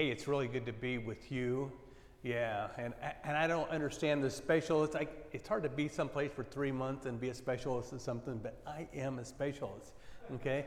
hey, it's really good to be with you. Yeah, and, and I don't understand the special. It's like it's hard to be someplace for three months and be a specialist in something, but I am a specialist, okay?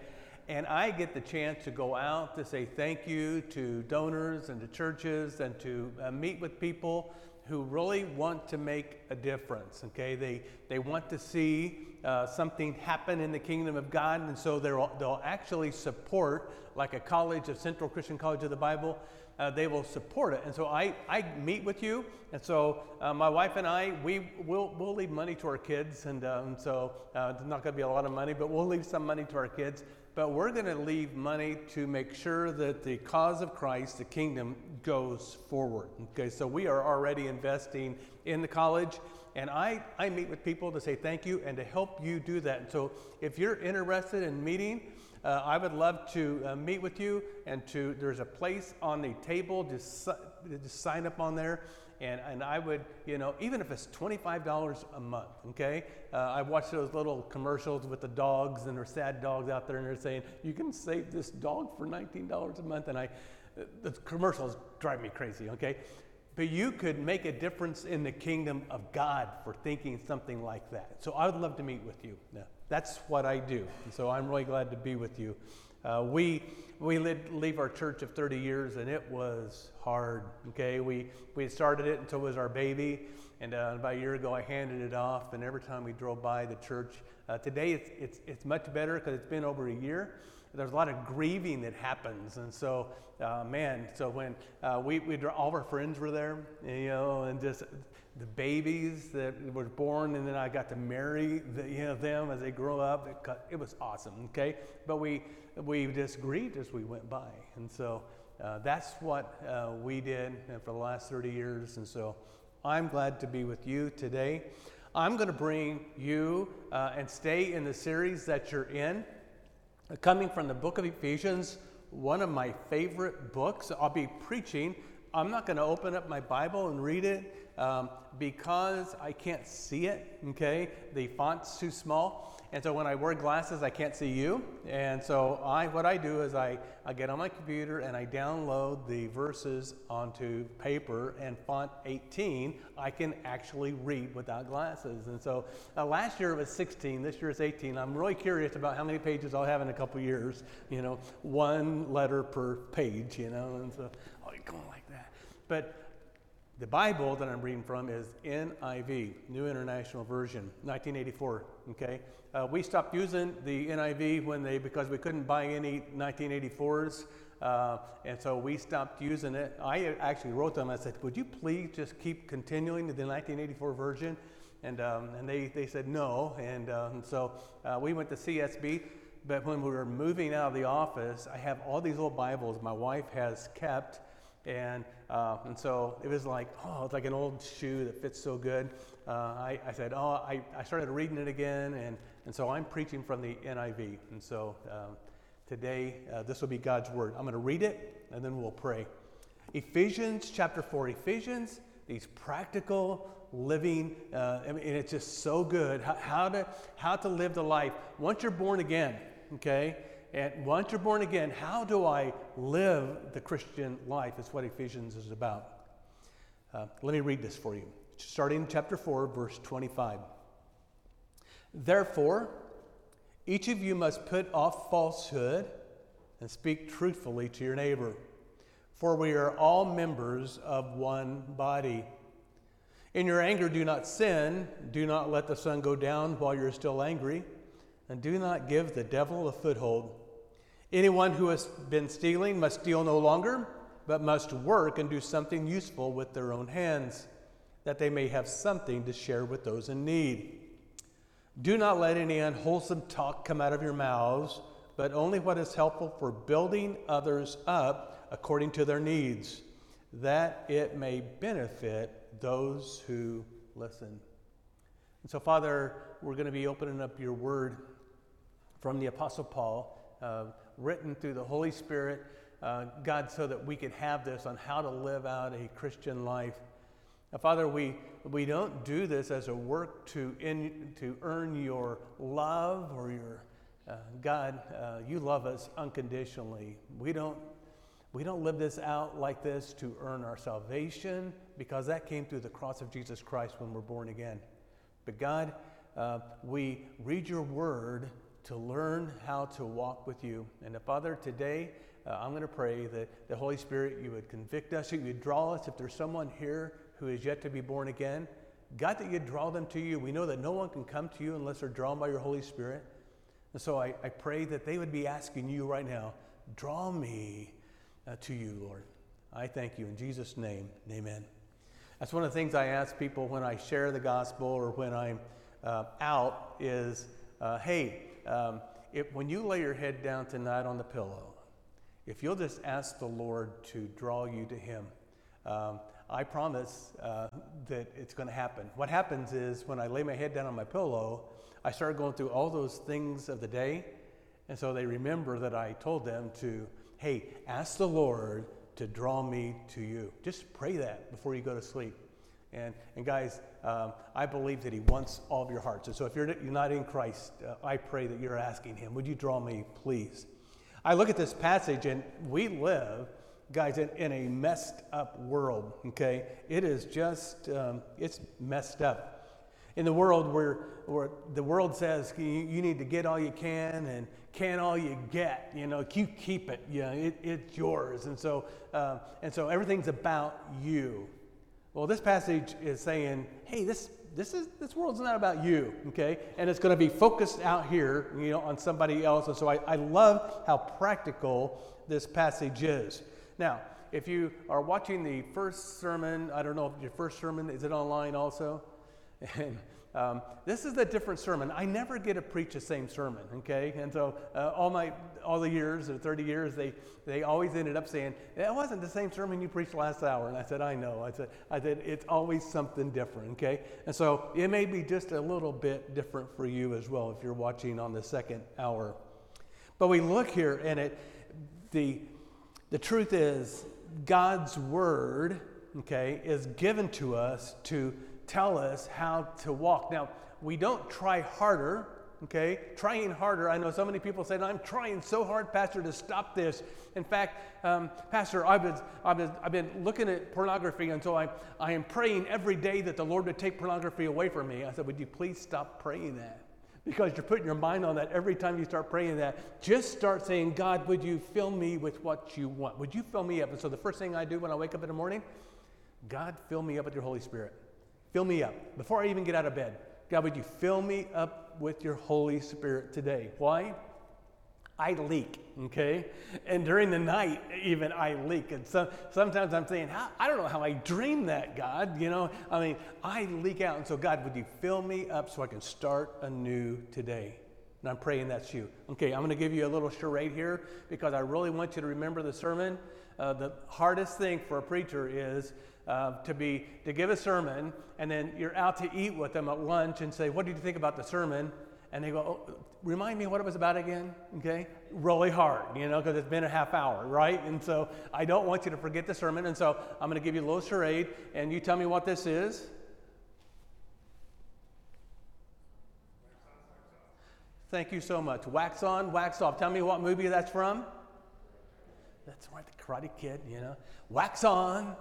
And I get the chance to go out to say thank you to donors and to churches and to uh, meet with people who really want to make a difference. Okay, they they want to see uh, something happen in the kingdom of God, and so they'll they'll actually support, like a college, a Central Christian College of the Bible. Uh, they will support it, and so I, I meet with you, and so uh, my wife and I we will we'll leave money to our kids, and, uh, so uh, it's not going to be a lot of money, but we'll leave some money to our kids but we're going to leave money to make sure that the cause of Christ, the kingdom, goes forward. Okay, so we are already investing in the college, and I, I meet with people to say thank you and to help you do that. And so if you're interested in meeting, uh, I would love to uh, meet with you and to, there's a place on the table, just, just sign up on there and, and I would, you know, even if it's $25 a month, okay? Uh, I watch those little commercials with the dogs and their sad dogs out there and they're saying, you can save this dog for $19 a month. And I, the commercials drive me crazy, okay? But you could make a difference in the kingdom of God for thinking something like that. So I would love to meet with you. Yeah, that's what I do. And so I'm really glad to be with you. Uh, we we leave our church of 30 years, and it was hard. Okay, we we started it until it was our baby, and uh, about a year ago I handed it off. And every time we drove by the church, uh, today it's it's it's much better because it's been over a year. There's a lot of grieving that happens, and so uh, man, so when uh, we we all of our friends were there, you know, and just the babies that were born, and then I got to marry the, you know, them as they grow up. It, it was awesome, okay? But we, we just grieved as we went by. And so uh, that's what uh, we did for the last 30 years. And so I'm glad to be with you today. I'm going to bring you uh, and stay in the series that you're in, coming from the book of Ephesians, one of my favorite books. I'll be preaching. I'm not going to open up my Bible and read it um, because I can't see it, okay? The font's too small. And so when I wear glasses, I can't see you. And so I, what I do is I, I get on my computer and I download the verses onto paper and font 18. I can actually read without glasses. And so uh, last year it was 16, this year it's 18. I'm really curious about how many pages I'll have in a couple years. You know, one letter per page, you know, and so, oh, going like that. But the Bible that I'm reading from is NIV, New International Version, 1984. Okay, uh, we stopped using the NIV when they because we couldn't buy any 1984s, uh, and so we stopped using it. I actually wrote them. I said, "Would you please just keep continuing the 1984 version?" And um, and they they said no, and, uh, and so we went to CSB. But when we were moving out of the office, I have all these old Bibles my wife has kept and, uh, and so it was like, oh, it's like an old shoe that fits so good. Uh, I, I, said, oh, I, I started reading it again. And, and so I'm preaching from the NIV. And so uh, today, uh, this will be God's word. I'm going to read it and then we'll pray. Ephesians chapter 4. Ephesians, these practical living, uh, and it's just so good how, how, to, how to live the life once you're born again, okay? And once you're born again, how do I live the Christian life? Is what Ephesians is about. Uh, let me read this for you. Starting in chapter 4, verse 25. Therefore, each of you must put off falsehood and speak truthfully to your neighbor, for we are all members of one body. In your anger, do not sin. Do not let the sun go down while you're still angry, and do not give the devil a foothold. Anyone who has been stealing must steal no longer, but must work and do something useful with their own hands, that they may have something to share with those in need. Do not let any unwholesome talk come out of your mouths, but only what is helpful for building others up according to their needs, that it may benefit those who listen. And so, Father, we're going to be opening up your word from the Apostle Paul. Uh, written through the Holy Spirit, uh, God, so that we could have this on how to live out a Christian life. Now, Father, we, we don't do this as a work to, in, to earn your love or your, uh, God, uh, you love us unconditionally. We don't, We don't live this out like this to earn our salvation because that came through the cross of Jesus Christ when we're born again. But God, uh, we read your word to learn how to walk with you. And uh, Father, today uh, I'm going to pray that the Holy Spirit, you would convict us, you would draw us. If there's someone here who is yet to be born again, God, that you'd draw them to you. We know that no one can come to you unless they're drawn by your Holy Spirit. And so I, I pray that they would be asking you right now, draw me uh, to you, Lord. I thank you in Jesus' name. Amen. That's one of the things I ask people when I share the gospel or when I'm uh, out is, uh, hey, um, if, when you lay your head down tonight on the pillow, if you'll just ask the Lord to draw you to Him, um, I promise uh, that it's going to happen. What happens is when I lay my head down on my pillow, I start going through all those things of the day, and so they remember that I told them to, hey, ask the Lord to draw me to you. Just pray that before you go to sleep. And, and guys, um, I believe that He wants all of your hearts. And so if you're, not in Christ, uh, I pray that you're asking Him, would you draw me, please? I look at this passage, and we live, guys, in, in a messed up world, okay? It is just, um, it's messed up. In the world where, where the world says you, need to get all you can and can all you get, you know, you keep it, you know, it, it's yours. And so, uh, and so everything's about you. Well, this passage is saying, hey, this, this, is, this world's not about you, okay? And it's going to be focused out here, you know, on somebody else. And so I, I love how practical this passage is. Now, if you are watching the first sermon, I don't know if your first sermon, is it online also? And um, this is a different sermon. I never get to preach the same sermon, okay? And so uh, all my all the years, or 30 years, they they always ended up saying, "It wasn't the same sermon you preached last hour." And I said, "I know." I said, "I said it's always something different, okay?" And so it may be just a little bit different for you as well if you're watching on the second hour. But we look here, and it the the truth is God's word, okay, is given to us to tell us how to walk. Now, we don't try harder, okay? Trying harder. I know so many people say, I'm trying so hard, Pastor, to stop this. In fact, um, Pastor, I've been, I've, been, I've been looking at pornography until I, I am praying every day that the Lord would take pornography away from me. I said, Would you please stop praying that? Because you're putting your mind on that every time you start praying that. Just start saying, God, would you fill me with what you want? Would you fill me up? And so the first thing I do when I wake up in the morning, God, fill me up with your Holy Spirit. Fill me up. Before I even get out of bed, God, would you fill me up with your Holy Spirit today? Why? I leak, okay? And during the night, even I leak. And so, sometimes I'm saying, I don't know how I dream that, God. You know, I mean, I leak out. And so, God, would you fill me up so I can start anew today? And I'm praying that's you. Okay, I'm going to give you a little charade here because I really want you to remember the sermon. Uh, the hardest thing for a preacher is uh, to be to give a sermon, and then you're out to eat with them at lunch and say, "What did you think about the sermon?" And they go, oh, "Remind me what it was about again." Okay, really hard, you know, because it's been a half hour, right? And so I don't want you to forget the sermon, and so I'm going to give you a little charade, and you tell me what this is. Thank you so much. Wax on, wax off. Tell me what movie that's from. That's right, the Karate Kid, you know. Wax on,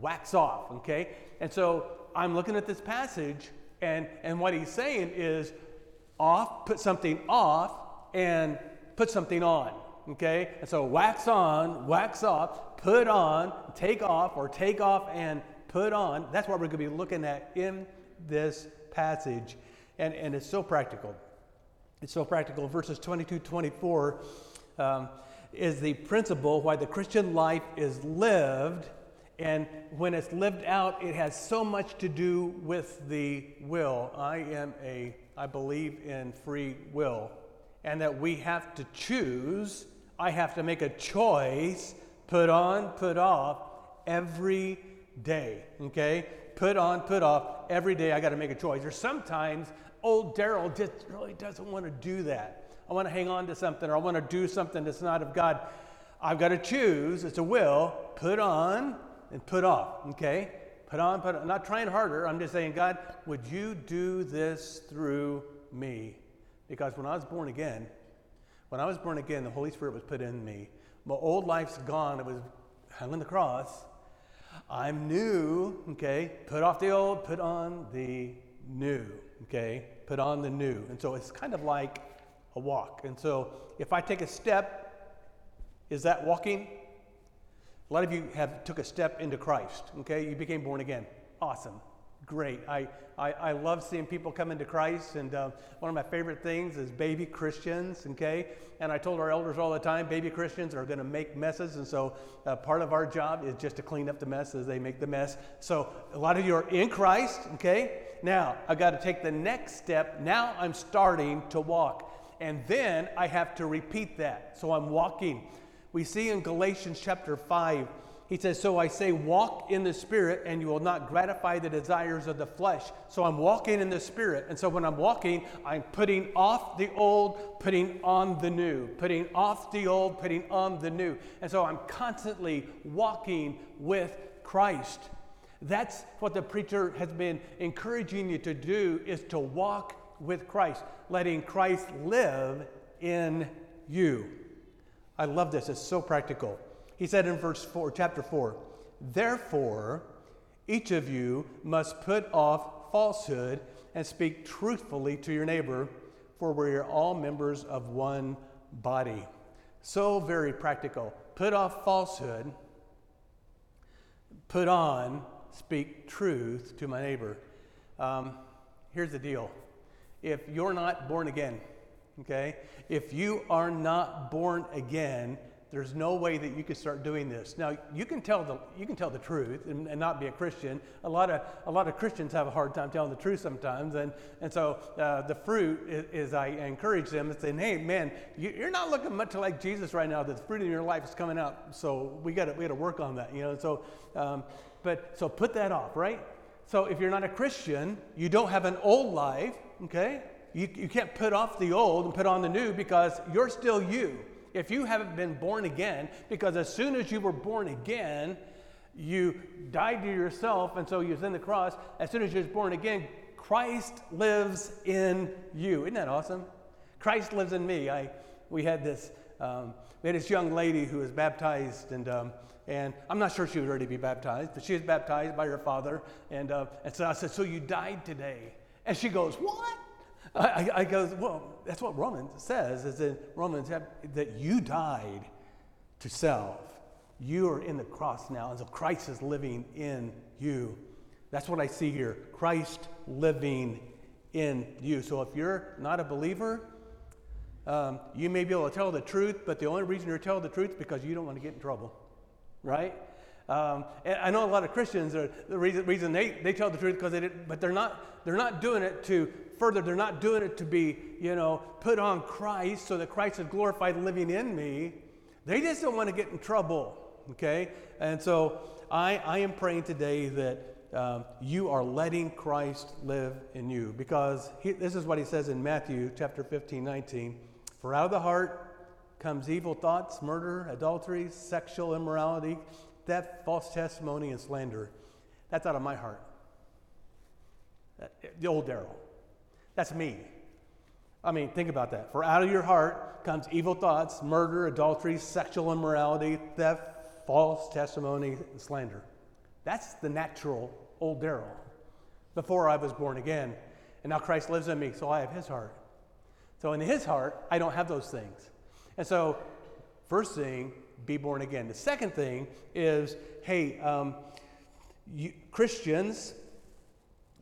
wax off, okay? And so I'm looking at this passage, and, and what he's saying is off, put something off, and put something on, okay? And so wax on, wax off, put on, take off, or take off and put on. That's what we're going to be looking at in this passage. And, and it's so practical. It's so practical. Verses 22 24 um, is the principle why the Christian life is lived and when it's lived out, it has so much to do with the will. I am a, I believe in free will, and that we have to choose. I have to make a choice, put on, put off every day. Okay? Put on, put off every day. I got to make a choice. Or sometimes old Daryl just really doesn't want to do that. I want to hang on to something, or I want to do something that's not of God. I've got to choose. It's a will. Put on, and put off, okay? Put on, put on. I'm not trying harder. I'm just saying, God, would you do this through me? Because when I was born again, when I was born again, the Holy Spirit was put in me. My old life's gone. It was hung on the cross. I'm new, okay? Put off the old, put on the new, okay? Put on the new. And so it's kind of like a walk. And so if I take a step, is that walking? A lot of you have took a step into Christ, okay? You became born again. Awesome. Great. I, I, I love seeing people come into Christ, and uh, one of my favorite things is baby Christians, okay? And I told our elders all the time baby Christians are going to make messes, and so uh, part of our job is just to clean up the mess as they make the mess. So a lot of you are in Christ, okay? Now, I've got to take the next step. Now I'm starting to walk, and then I have to repeat that. So I'm walking. We see in Galatians chapter 5, he says, So I say, walk in the Spirit, and you will not gratify the desires of the flesh. So I'm walking in the Spirit. And so when I'm walking, I'm putting off the old, putting on the new, putting off the old, putting on the new. And so I'm constantly walking with Christ. That's what the preacher has been encouraging you to do is to walk with Christ, letting Christ live in you. I love this. It's so practical. He said in verse 4, chapter 4, Therefore, each of you must put off falsehood and speak truthfully to your neighbor, for we are all members of one body. So very practical. Put off falsehood, put on, speak truth to my neighbor. Um, here's the deal if you're not born again, okay, if you are not born again, there's no way that you could start doing this. Now, you can tell the, you can tell the truth and, and not be a Christian. A lot, of, a lot of Christians have a hard time telling the truth sometimes. And, and so uh, the fruit is, is, I encourage them and saying, hey, man, you, are not looking much like Jesus right now. The fruit in your life is coming out. So we got we to work on that, you know. So, um, but so put that off, right? So if you're not a Christian, you don't have an old life, okay? You, you can't put off the old and put on the new because you're still you if you haven't been born again, because as soon as you were born again, you died to yourself, and so you was in the cross. As soon as you're born again, Christ lives in you. Isn't that awesome? Christ lives in me. I, we had this, um, we had this young lady who was baptized, and um, and I'm not sure she was ready to be baptized, but she was baptized by her father. And, uh, and so I said, So you died today? And she goes, What? I, I goes, well, that's what Romans says, is in Romans that you died to self. You are in the cross now, and so Christ is living in you. That's what I see here. Christ living in you. So if you're not a believer, um, you may be able to tell the truth, but the only reason you're telling the truth is because you don't want to get in trouble, right? Um, and I know a lot of Christians are the reason, reason they, they tell the truth because they did, but they're not they're not doing it to further. They're not doing it to be you know put on Christ so that Christ is glorified living in me. They just don't want to get in trouble. Okay, and so I I am praying today that. Um, you are letting Christ live in you because he, this is what he says in Matthew chapter 15, 19. For out of the heart comes evil thoughts, murder, adultery, sexual immorality, theft, false testimony, and slander. That's out of my heart. The old Daryl. That's me. I mean, think about that. For out of your heart comes evil thoughts, murder, adultery, sexual immorality, theft, false testimony, and slander. That's the natural old Daryl before I was born again. And now Christ lives in me, so I have his heart. So in his heart, I don't have those things. And so, first thing, be born again. The second thing is hey, um, you, Christians,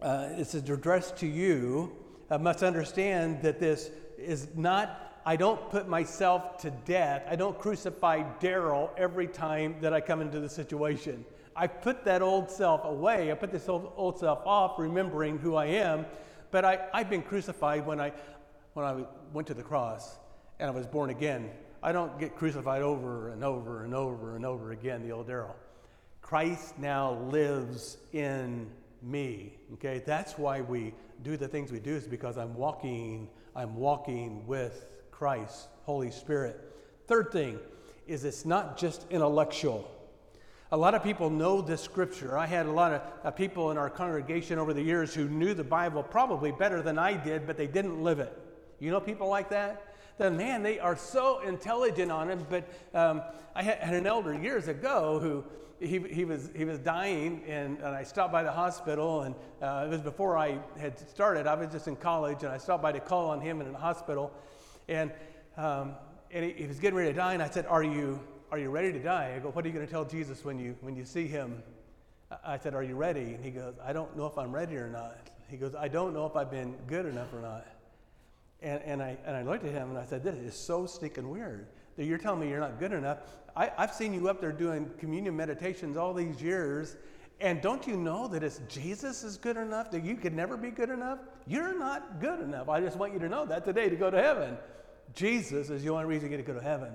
uh, this is addressed to you, uh, must understand that this is not, I don't put myself to death. I don't crucify Daryl every time that I come into the situation. I put that old self away. I put this old, old self off, remembering who I am. But I, I've been crucified when I, when I went to the cross and I was born again. I don't get crucified over and over and over and over again, the old Daryl. Christ now lives in me. Okay, that's why we do the things we do, is because I'm walking, I'm walking with Christ, Holy Spirit. Third thing is it's not just intellectual. A lot of people know this scripture. I had a lot of uh, people in our congregation over the years who knew the Bible probably better than I did, but they didn't live it. You know people like that? Man, they are so intelligent on it. But um, I had, had, an elder years ago who he, he, was, he was dying, and, and I stopped by the hospital, and uh, it was before I had started. I was just in college, and I stopped by to call on him in the hospital. And, um, and he, he was getting ready to die, and I said, Are you, are you ready to die? I go, What are you going to tell Jesus when you, when you see him? I said, Are you ready? And he goes, I don't know if I'm ready or not. He goes, I don't know if I've been good enough or not. And, and, I, and I looked at him and I said, This is so stinking weird that you're telling me you're not good enough. I, I've seen you up there doing communion meditations all these years. And don't you know that it's Jesus is good enough, that you could never be good enough? You're not good enough. I just want you to know that today to go to heaven. Jesus is the only reason you get to go to heaven.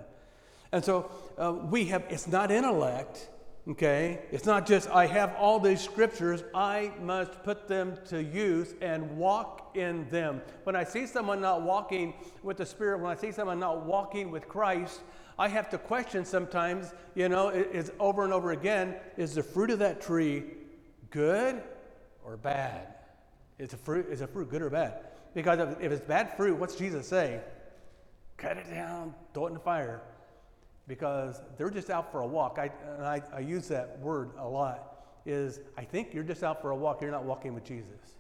And so uh, we have, it's not intellect, Okay? It's not just, I have all these scriptures, I must put them to use and walk in them. When I see someone not walking with the Spirit, when I see someone not walking with Christ, I have to question sometimes, you know, it's over and over again is the fruit of that tree good or bad? Is the fruit, is the fruit good or bad? Because if it's bad fruit, what's Jesus say? Cut it down, throw it in the fire because they're just out for a walk. I, and I, I use that word a lot. Is I think you're just out for a walk. You're not walking with Jesus.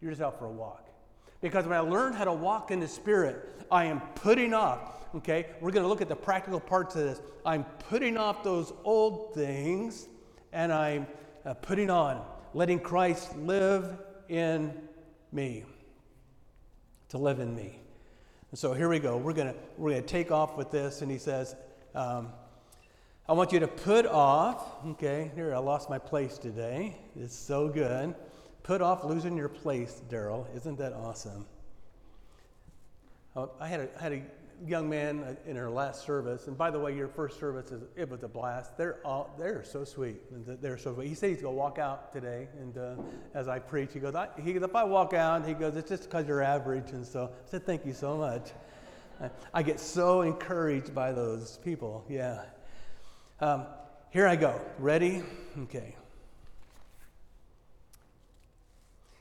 You're just out for a walk. Because when I learn how to walk in the Spirit, I am putting off, okay? We're going to look at the practical parts of this. I'm putting off those old things and I'm uh, putting on, letting Christ live in me, to live in me. And so here we go. We're going to we're to take off with this. And he says, um, I want you to put off, okay, here I lost my place today. It's so good. Put off losing your place, Daryl. Isn't that awesome? Uh, I had a, had a young man uh, in our last service, and by the way, your first service is it was a blast. They're all they're so sweet. They're so sweet. He said he's gonna walk out today, and uh, as I preach, he goes, I, he goes, if I walk out, he goes, it's just because you're average, and so I said, thank you so much. I get so encouraged by those people. Yeah. Um, here I go. Ready? Okay.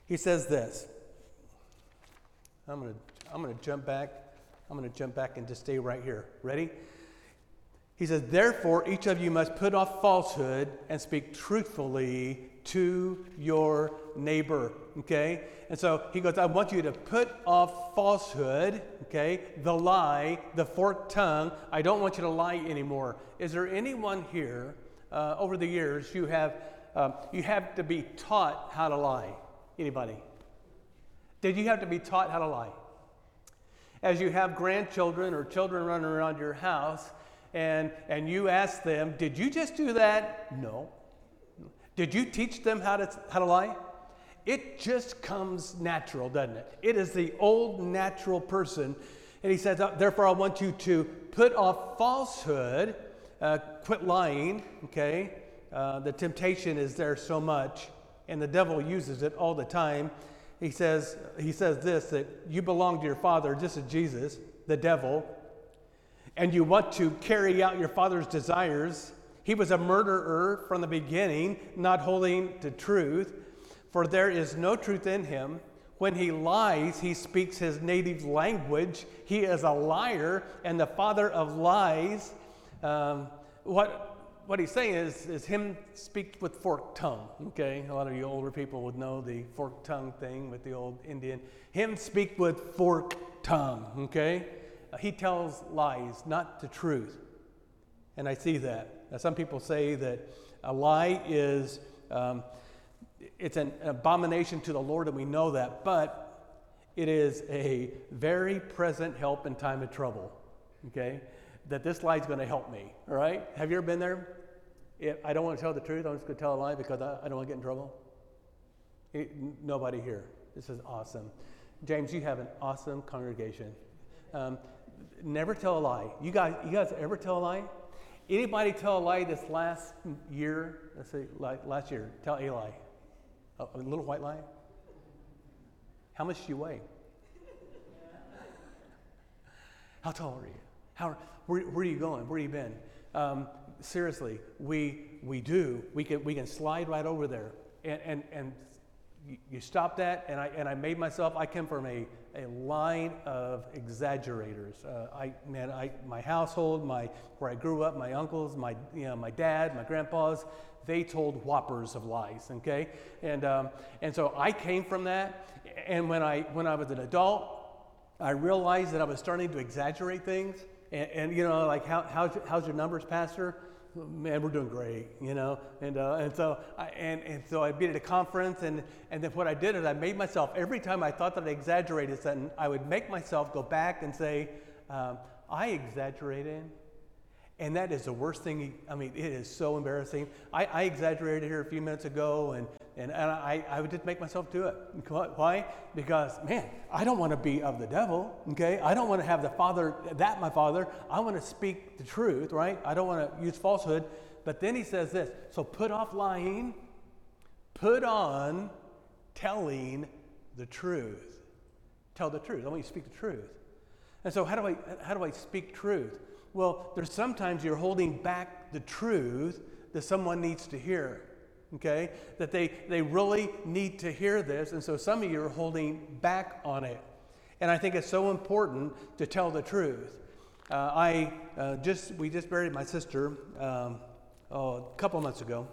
He says this. I'm going to I'm going to jump back. I'm going to jump back and just stay right here. Ready? He says, Therefore, each of you must put off falsehood and speak truthfully to your neighbor. Okay? And so he goes, I want you to put off falsehood, okay? The lie, the forked tongue. I don't want you to lie anymore. Is there anyone here uh, over the years you have, um, you have to be taught how to lie? Anybody? Did you have to be taught how to lie? As you have grandchildren or children running around your house, and, and you ask them, Did you just do that? No. Did you teach them how to, how to lie? It just comes natural, doesn't it? It is the old natural person. And he says, uh, Therefore, I want you to put off falsehood, uh, quit lying, okay? Uh, the temptation is there so much, and the devil uses it all the time. He says, he says this that you belong to your father, just as Jesus, the devil, and you want to carry out your father's desires. He was a murderer from the beginning, not holding to truth, for there is no truth in him. When he lies, he speaks his native language. He is a liar and the father of lies. Um, what, what he's saying is, is him speaks with forked tongue. Okay, a lot of you older people would know the forked tongue thing with the old Indian. Him speak with forked tongue. Okay, he tells lies, not the truth. And I see that. Now, some people say that a lie is um, it's an abomination to the Lord, and we know that, but it is a very present help in time of trouble. Okay, that this lie is going to help me. All right, have you ever been there? I don't want to tell the truth, I'm just going to tell a lie because I, I don't want to get in trouble. It, nobody here. This is awesome. James, you have an awesome congregation. Um, never tell a lie. You guys, you guys ever tell a lie? Anybody tell a lie this last year? Let's say last year. Tell a lie. A, a little white lie. How much do you weigh? How tall are you? How, where, where are you going? Where have you been? Um, seriously, we, we do. We can, we can slide right over there. And, and, and you, you stop that, and I, and I made myself, I come from a, a line of exaggerators. Uh, I, man, I, my household, my, where I grew up, my uncles, my, you know, my dad, my grandpas, they told whoppers of lies, okay? And, um, and so I came from that. And when I, when I was an adult, I realized that I was starting to exaggerate things. And, and you know, like, how, how's, how's your numbers, Pastor? Man, we're doing great, you know. And, uh, and, so, I, and, and so I'd be at a conference, and, and then what I did is I made myself, every time I thought that I exaggerated something, I would make myself go back and say, um, I exaggerated. And that is the worst thing. I mean, it is so embarrassing. I, I exaggerated here a few minutes ago, and, and, and I, I would just make myself do it. Why? Because, man, I don't want to be of the devil, okay? I don't want to have the Father, that my Father. I want to speak the truth, right? I don't want to use falsehood. But then he says this so put off lying, put on telling the truth. Tell the truth. I want you to speak the truth. And so, how do I, how do I speak truth? Well, there's sometimes you're holding back the truth that someone needs to hear. Okay? That they, they really need to hear this. And so some of you are holding back on it. And I think it's so important to tell the truth. Uh, I uh, just, we just buried my sister um, oh, a couple months ago.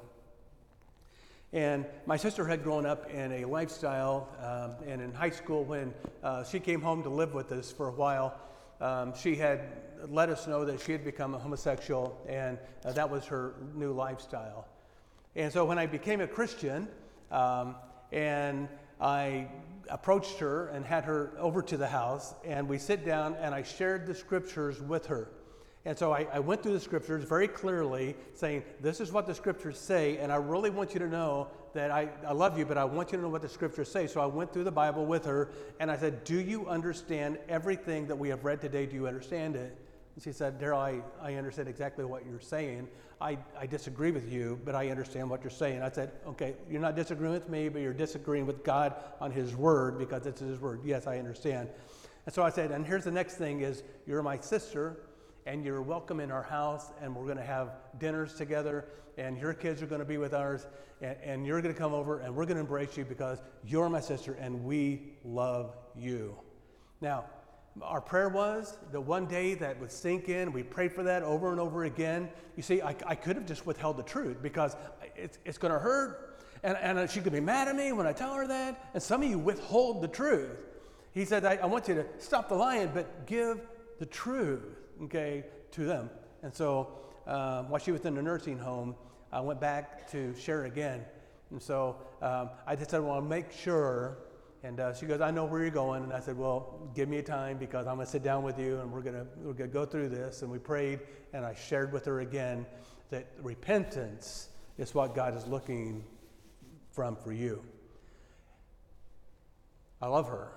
And my sister had grown up in a lifestyle, um, and in high school, when uh, she came home to live with us for a while, um, she had let us know that she had become a homosexual, and uh, that was her new lifestyle. And so when I became a Christian, um, and I approached her and had her over to the house, and we sit down and I shared the scriptures with her. And so I, I, went through the scriptures very clearly, saying, This is what the scriptures say, and I really want you to know that I, I love you, but I want you to know what the scriptures say. So I went through the Bible with her, and I said, Do you understand everything that we have read today? Do you understand it? And she said, Daryl, I, I understand exactly what you're saying. I, I disagree with you, but I understand what you're saying. I said, Okay, you're not disagreeing with me, but you're disagreeing with God on His word because it's His word. Yes, I understand. And so I said, And here's the next thing is you're my sister and you're welcome in our house, and we're going to have dinners together, and your kids are going to be with ours, and, and you're going to come over, and we're going to embrace you because you're my sister, and we love you. Now, our prayer was the one day that would sink in. We prayed for that over and over again. You see, I, I could have just withheld the truth because it's, it's going to hurt, and, and going to be mad at me when I tell her that. And some of you withhold the truth. He said, I, I want you to stop the lying, but give the truth okay, to them. And so um, while she was in the nursing home, I went back to share again. And so um, I just said, well, I'll make sure. And uh, she goes, I know where you're going. And I said, well, give me a time because I'm going to sit down with you and we're going we're gonna go through this. And we prayed and I shared with her again that repentance is what God is looking from for you. I love her.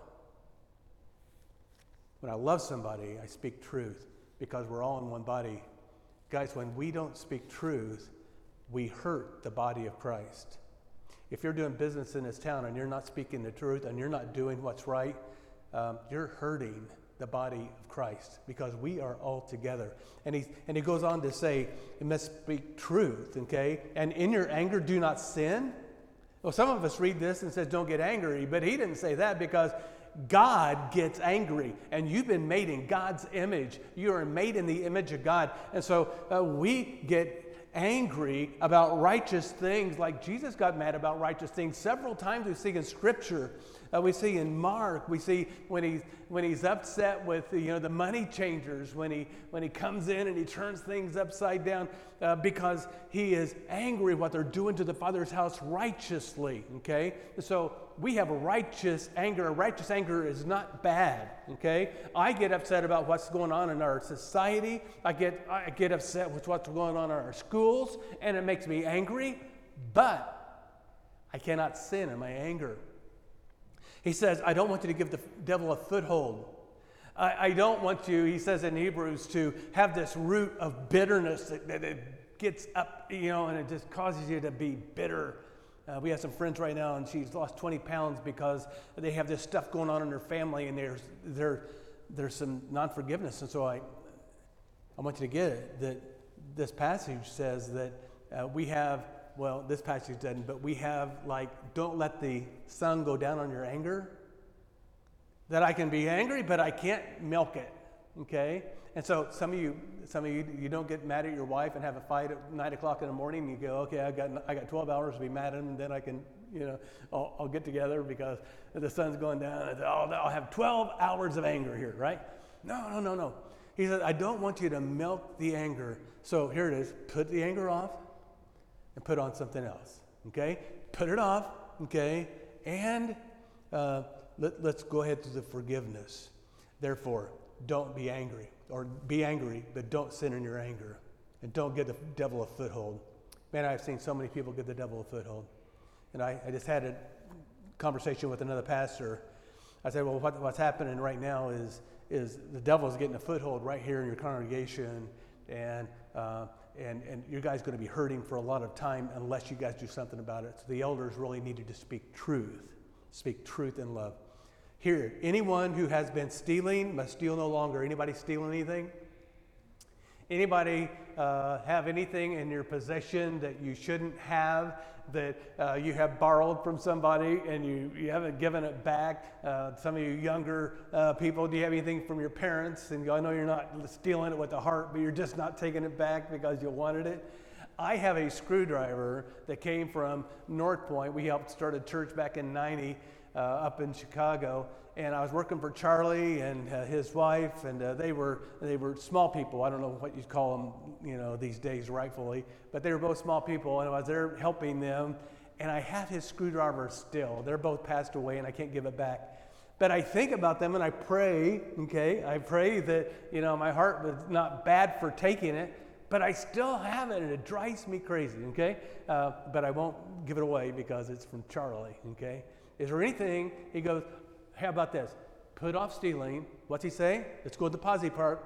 When I love somebody, I speak truth because we're all in one body. Guys, when we don't speak truth, we hurt the body of Christ. If you're doing business in this town and you're not speaking the truth and you're not doing what's right, um, you're hurting the body of Christ because we are all together. And he, and he goes on to say, you must speak truth, okay? And in your anger, do not sin. Well, some of us read this and says, don't get angry, but he didn't say that because God gets angry, and you've been made in God's image. You are made in the image of God. And so uh, we get angry about righteous things like Jesus got mad about righteous things. Several times we see in Scripture uh, we see in Mark, we see when he's, when he's upset with the, you know, the money changers, when he, when he comes in and he turns things upside down uh, because he is angry what they're doing to the Father's house righteously, okay? So we have a righteous anger. A righteous anger is not bad, okay? I get upset about what's going on in our society. I get, I get upset with what's going on in our schools, and it makes me angry, but I cannot sin in my anger. He says, I don't want you to give the devil a foothold. I, I don't want you, he says in Hebrews, to have this root of bitterness that, that gets up, you know, and it just causes you to be bitter. Uh, we have some friends right now, and she's lost 20 pounds because they have this stuff going on in their family, and there's, there, there's some non forgiveness. And so I, I want you to get it that this passage says that uh, we have well, this passage doesn't, but we have like, don't let the sun go down on your anger. That I can be angry, but I can't milk it. Okay? And so some of you, some of you, you don't get mad at your wife and have a fight at nine o'clock in the morning. And you go, okay, I got, I got 12 hours to be mad at him, and then I can, you know, I'll, I'll get together because the sun's going down. And I'll, I'll have 12 hours of anger here, right? No, no, no, no. He said, I don't want you to milk the anger. So here it is. Put the anger off and put on something else. Okay? Put it off. Okay? And uh, let, let's go ahead to the forgiveness. Therefore, don't be angry, or be angry, but don't sin in your anger, and don't get the devil a foothold. Man, I've seen so many people get the devil a foothold. And I, I just had a conversation with another pastor. I said, Well, what, what's happening right now is, is the devil's getting a foothold right here in your congregation, and, uh, and, and you guys going to be hurting for a lot of time unless you guys do something about it. So the elders really needed to speak truth, speak truth in love. Here, anyone who has been stealing must steal no longer. Anybody steal anything? Anybody uh, have anything in your possession that you shouldn't have, that uh, you have borrowed from somebody and you, you haven't given it back? Uh, some of you younger uh, people, do you have anything from your parents? And I know you're not stealing it with the heart, but you're just not taking it back because you wanted it. I have a screwdriver that came from North Point. We helped start a church back in 90 uh, up in Chicago, and I was working for Charlie and uh, his wife, and uh, they were they were small people. I don't know what you'd call them, you know, these days rightfully, but they were both small people, and I was there helping them. And I have his screwdriver still. They're both passed away, and I can't give it back. But I think about them and I pray. Okay, I pray that you know my heart was not bad for taking it, but I still have it, and it drives me crazy. Okay, uh, but I won't give it away because it's from Charlie. Okay. Is there anything, he goes, how about this? Put off stealing. What's he say? Let's go to the positive part.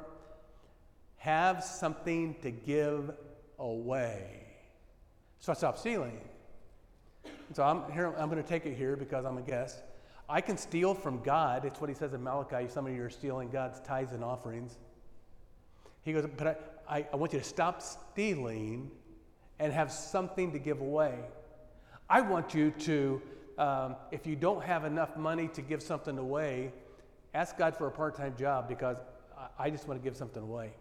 Have something to give away. So I stop stealing. So I'm here, I'm going to take it here because I'm a guest. I can steal from God. It's what he says in Malachi. Some of you are stealing God's tithes and offerings. He goes, but I, I, I want you to stop stealing and have something to give away. I want you to um, if you don't have enough money to give something away, ask God for a part time job because I, just want to give something away.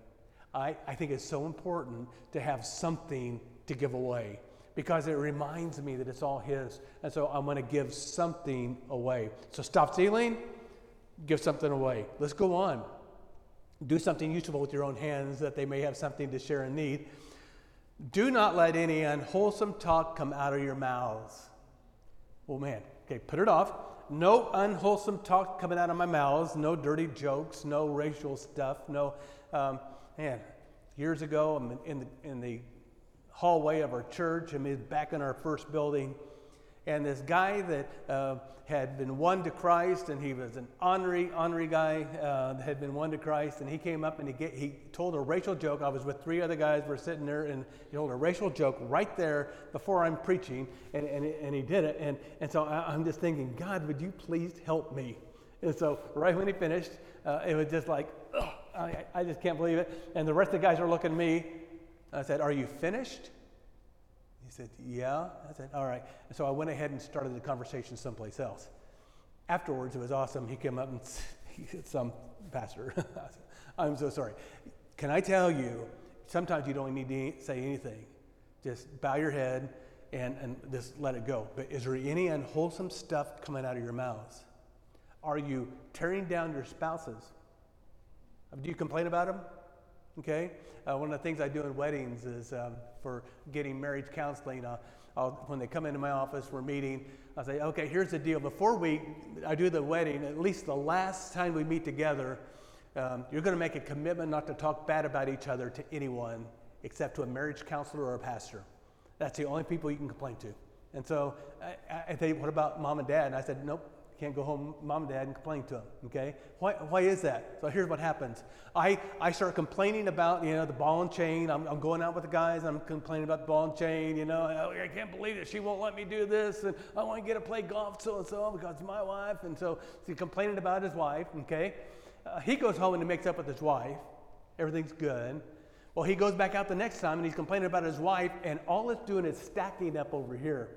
I, I think it's so important to have something to give away because it reminds me that it's all His. And so I'm going to give something away. So stop stealing, give something away. Let's go on. Do something useful with your own hands that they may have something to share in need. Do not let any unwholesome talk come out of your mouths Oh man, okay, put it off. No unwholesome talk coming out of my mouths, no dirty jokes, no racial stuff, no, um, man, years ago, I'm in the, in the hallway of our church, I'm back in our first building, and this guy that uh, had been won to Christ, and he was an honorary, honorary guy uh, that had been won to Christ, and he came up and he, get, he told a racial joke. I was with three other guys, we're sitting there, and he told a racial joke right there before I'm preaching, and, and, and he did it. And, and so I, am just thinking, God, would you please help me? And so right when he finished, uh, it was just like, I, I just can't believe it. And the rest of the guys are looking at me. I said, Are you finished? He said, Yeah. I said, All right. And so I went ahead and started the conversation someplace else. Afterwards, it was awesome. He came up and he said, Some pastor. I'm so sorry. Can I tell you, sometimes you don't need to say anything. Just bow your head and, and just let it go. But is there any unwholesome stuff coming out of your mouths? Are you tearing down your spouses? Do you complain about them? Okay? Uh, one of the things I do in weddings is um, for getting marriage counseling. Uh, when they come into my office, we're meeting. I say, okay, here's the deal. Before we, I do the wedding, at least the last time we meet together, um, you're going to make a commitment not to talk bad about each other to anyone except to a marriage counselor or a pastor. That's the only people you can complain to. And so I, I, they, what about mom and dad? And I said, nope, can't go home, mom and dad, and complain to them. Okay? Why, why is that? So here's what happens. I, I start complaining about, you know, the ball and chain. I'm, I'm going out with the guys, I'm complaining about the ball and chain, you know, oh, I can't believe it. She won't let me do this, and I want to get to play golf so and so because it's my wife. And so he's complaining about his wife, okay? Uh, he goes home and he makes up with his wife. Everything's good. Well, he goes back out the next time and he's complaining about his wife, and all it's doing is stacking up over here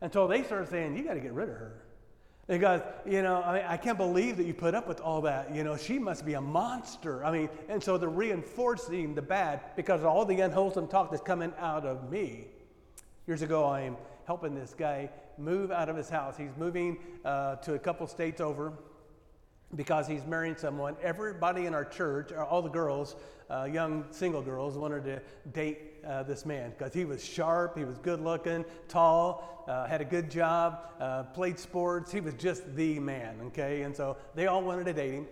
until they start saying, You got to get rid of her. Because, you know, I, mean, I, can't believe that you put up with all that. You know, she must be a monster. I mean, and so they're reinforcing the bad because all the unwholesome talk that's coming out of me. Years ago, I am helping this guy move out of his house. He's moving uh, to a couple states over because he's marrying someone. Everybody in our church, uh, all the girls, uh, young single girls, wanted to date uh, this man because he was sharp, he was good looking, tall, uh, had a good job, uh, played sports. He was just the man, okay? And so they all wanted to date him.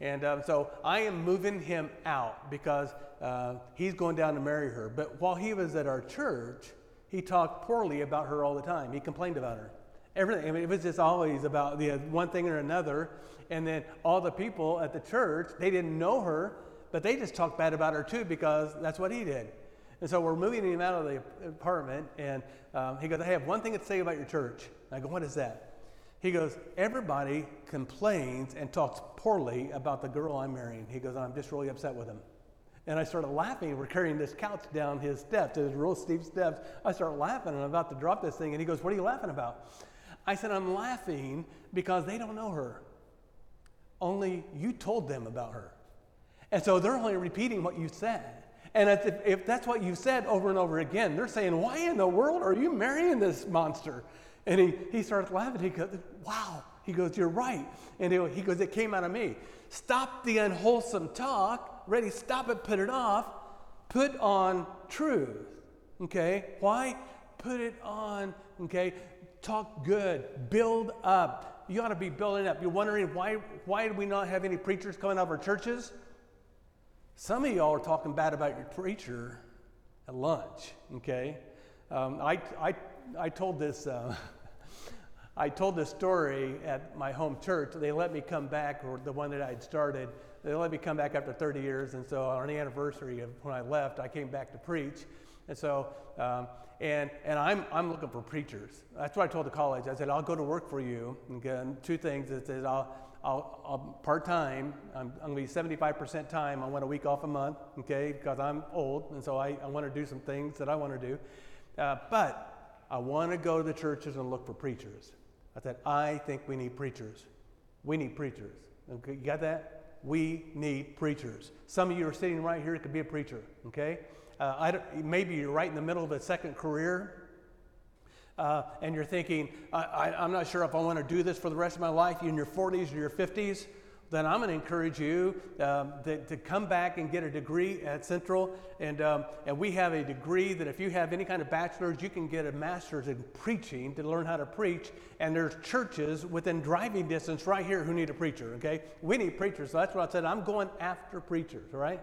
And um, so I am moving him out because uh, he's going down to marry her. But while he was at our church, he talked poorly about her all the time. He complained about her. Everything. I mean, it was just always about the one thing or another. And then all the people at the church, they didn't know her, but they just talked bad about her too because that's what he did. And so we're moving him out of the apartment, and um, he goes, I have one thing to say about your church. And I go, What is that? He goes, Everybody complains and talks poorly about the girl I'm marrying. He goes, I'm just really upset with him. And I started laughing. We're carrying this couch down his steps, his real steep steps. I start laughing, and I'm about to drop this thing. And he goes, What are you laughing about? I said, I'm laughing because they don't know her. Only you told them about her. And so they're only repeating what you said. And if, that's what you said over and over again, they're saying, Why in the world are you marrying this monster? And he, he starts laughing. He goes, Wow. He goes, You're right. And he goes, It came out of me. Stop the unwholesome talk. Ready, stop it, put it off. Put on truth. Okay? Why? Put it on, okay? Talk good, build up. You ought to be building up. You're wondering why, why do we not have any preachers coming out of our churches? Some of y'all are talking bad about your preacher at lunch, okay? Um, I, I, I told this. Uh, I told this story at my home church. They let me come back, or the one that I had started. They let me come back after 30 years, and so on the anniversary of when I left, I came back to preach. And so, um, and and I'm I'm looking for preachers. That's what I told the college. I said I'll go to work for you. Again, two things. It says I'll I'll, I'll part time. I'm, I'm going to be 75% time. I want a week off a month, okay, because I'm old, and so I, I want to do some things that I want to do. Uh, but I want to go to the churches and look for preachers. I said, I think we need preachers. We need preachers. Okay, you got that? We need preachers. Some of you are sitting right here, it could be a preacher, okay? Uh, maybe you're right in the middle of a second career uh, and you're thinking, I, am not sure if I want to do this for the rest of my life, you're in your 40s or your 50s, then I'm going to encourage you um, to come back and get a degree at Central. And, um, and we have a degree that if you have any kind of bachelor's, you can get a master's in preaching to learn how to preach. And there's churches within driving distance right here who need a preacher, okay? We need preachers. So that's what I said. I'm going after preachers, all right?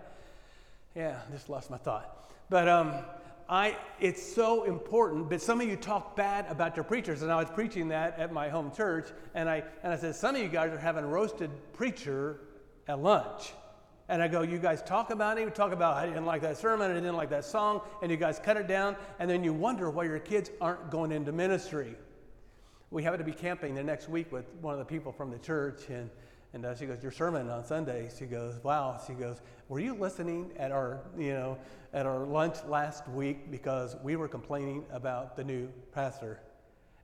Yeah, just lost my thought. But, um, I, it's so important, but some of you talk bad about your preachers. And I was preaching that at my home church, and I, and I said, Some of you guys are having roasted preacher at lunch. And I go, You guys talk about him, You talk about, I didn't like that sermon, I didn't like that song, and you guys cut it down, and then you wonder why your kids aren't going into ministry. We happen to be camping the next week with one of the people from the church, and and uh, she goes, "Your sermon on Sunday." She goes, "Wow." She goes, "Were you listening at our, you know, at our lunch last week because we were complaining about the new pastor?"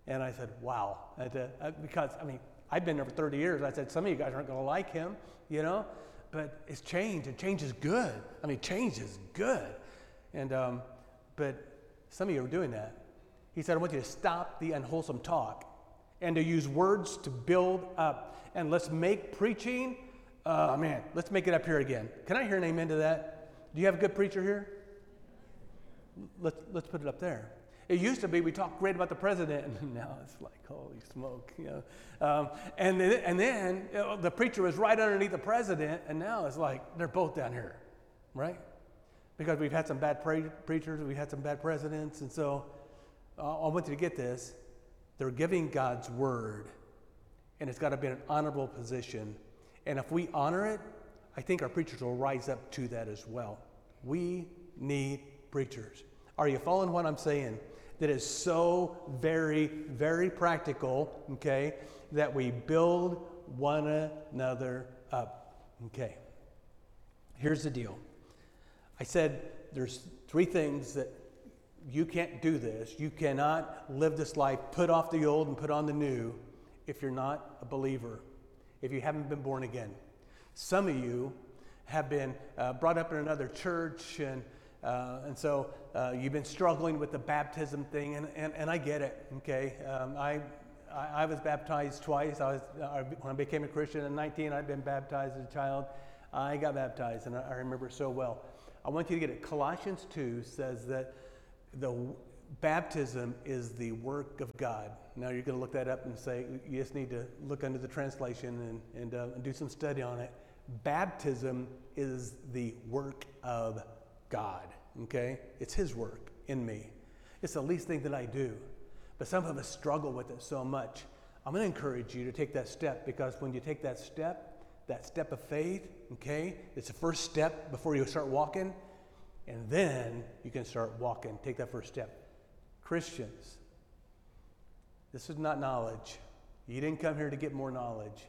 And I said, "Wow," uh, because I mean, I've been there for 30 years. I said, "Some of you guys aren't going to like him, you know, but it's change, and change is good. I mean, change is good." And um, but some of you are doing that. He said, "I want you to stop the unwholesome talk." And to use words to build up. And let's make preaching, uh, man, let's make it up here again. Can I hear an amen to that? Do you have a good preacher here? Let's, let's put it up there. It used to be we talked great about the president, and now it's like, holy smoke, you know. Um, and, then, and then you know, the preacher was right underneath the president, and now it's like they're both down here, right? Because we've had some bad pre- preachers, we've had some bad presidents, and so uh, I want you to get this. They're giving God's word, and it's got to be an honorable position. And if we honor it, I think our preachers will rise up to that as well. We need preachers. Are you following what I'm saying? That is so very, very practical, okay, that we build one another up. Okay. Here's the deal. I said there's three things that you can't do this. You cannot live this life, put off the old and put on the new if you're not a believer, if you haven't been born again. Some of you have been uh, brought up in another church, and, uh, and so uh, you've been struggling with the baptism thing, and, and, and I get it, okay? Um, I, I, I, was baptized twice. I was, when I became a Christian at 19, I'd been baptized as a child. I got baptized, and I, I remember so well. I want you to get it. Colossians 2 says that the baptism is the work of God. Now you're going to look that up and say you just need to look under the translation and, and, uh, do some study on it. Baptism is the work of God. Okay, it's His work in me. It's the least thing that I do, but some of us struggle with it so much. I'm going to encourage you to take that step because when you take that step, that step of faith, okay, it's the first step before you start walking and then you can start walking. Take that first step. Christians, this is not knowledge. You didn't come here to get more knowledge.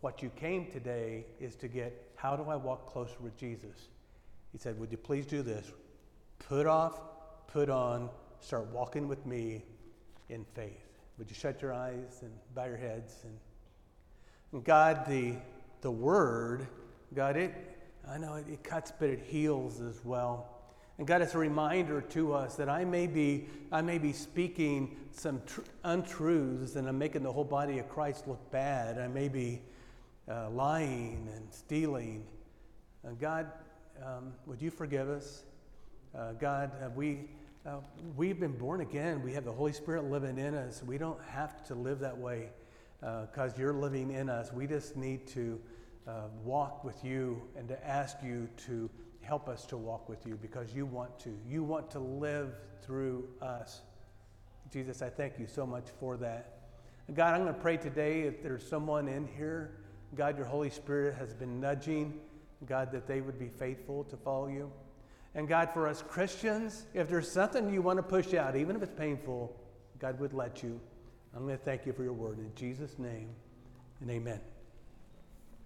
What you came today is to get how do I walk closer with Jesus? He said, Would you please do this? Put off, put on, start walking with me in faith. Would you shut your eyes and bow your heads? And, God, the, the Word, God, it, I know it, it cuts, but it heals as well. And God, it's a reminder to us that I may be, I may be speaking some tr- untruths and I'm making the whole body of Christ look bad. I may be uh, lying and stealing. Uh, God, um, would you forgive us? Uh, God, we, uh, we've been born again. We have the Holy Spirit living in us. We don't have to live that way because uh, you're living in us. We just need to walk with you and to ask you to help us to walk with you because you want to. You want to live through us. Jesus, I thank you so much for that. God, I'm going to pray today if there's someone in here, God, your Holy Spirit has been nudging, God, that they would be faithful to follow you. And God, for us Christians, if there's something you want to push out, even if it's painful, God would let you. I'm going to thank you for your word. In Jesus' name, and amen.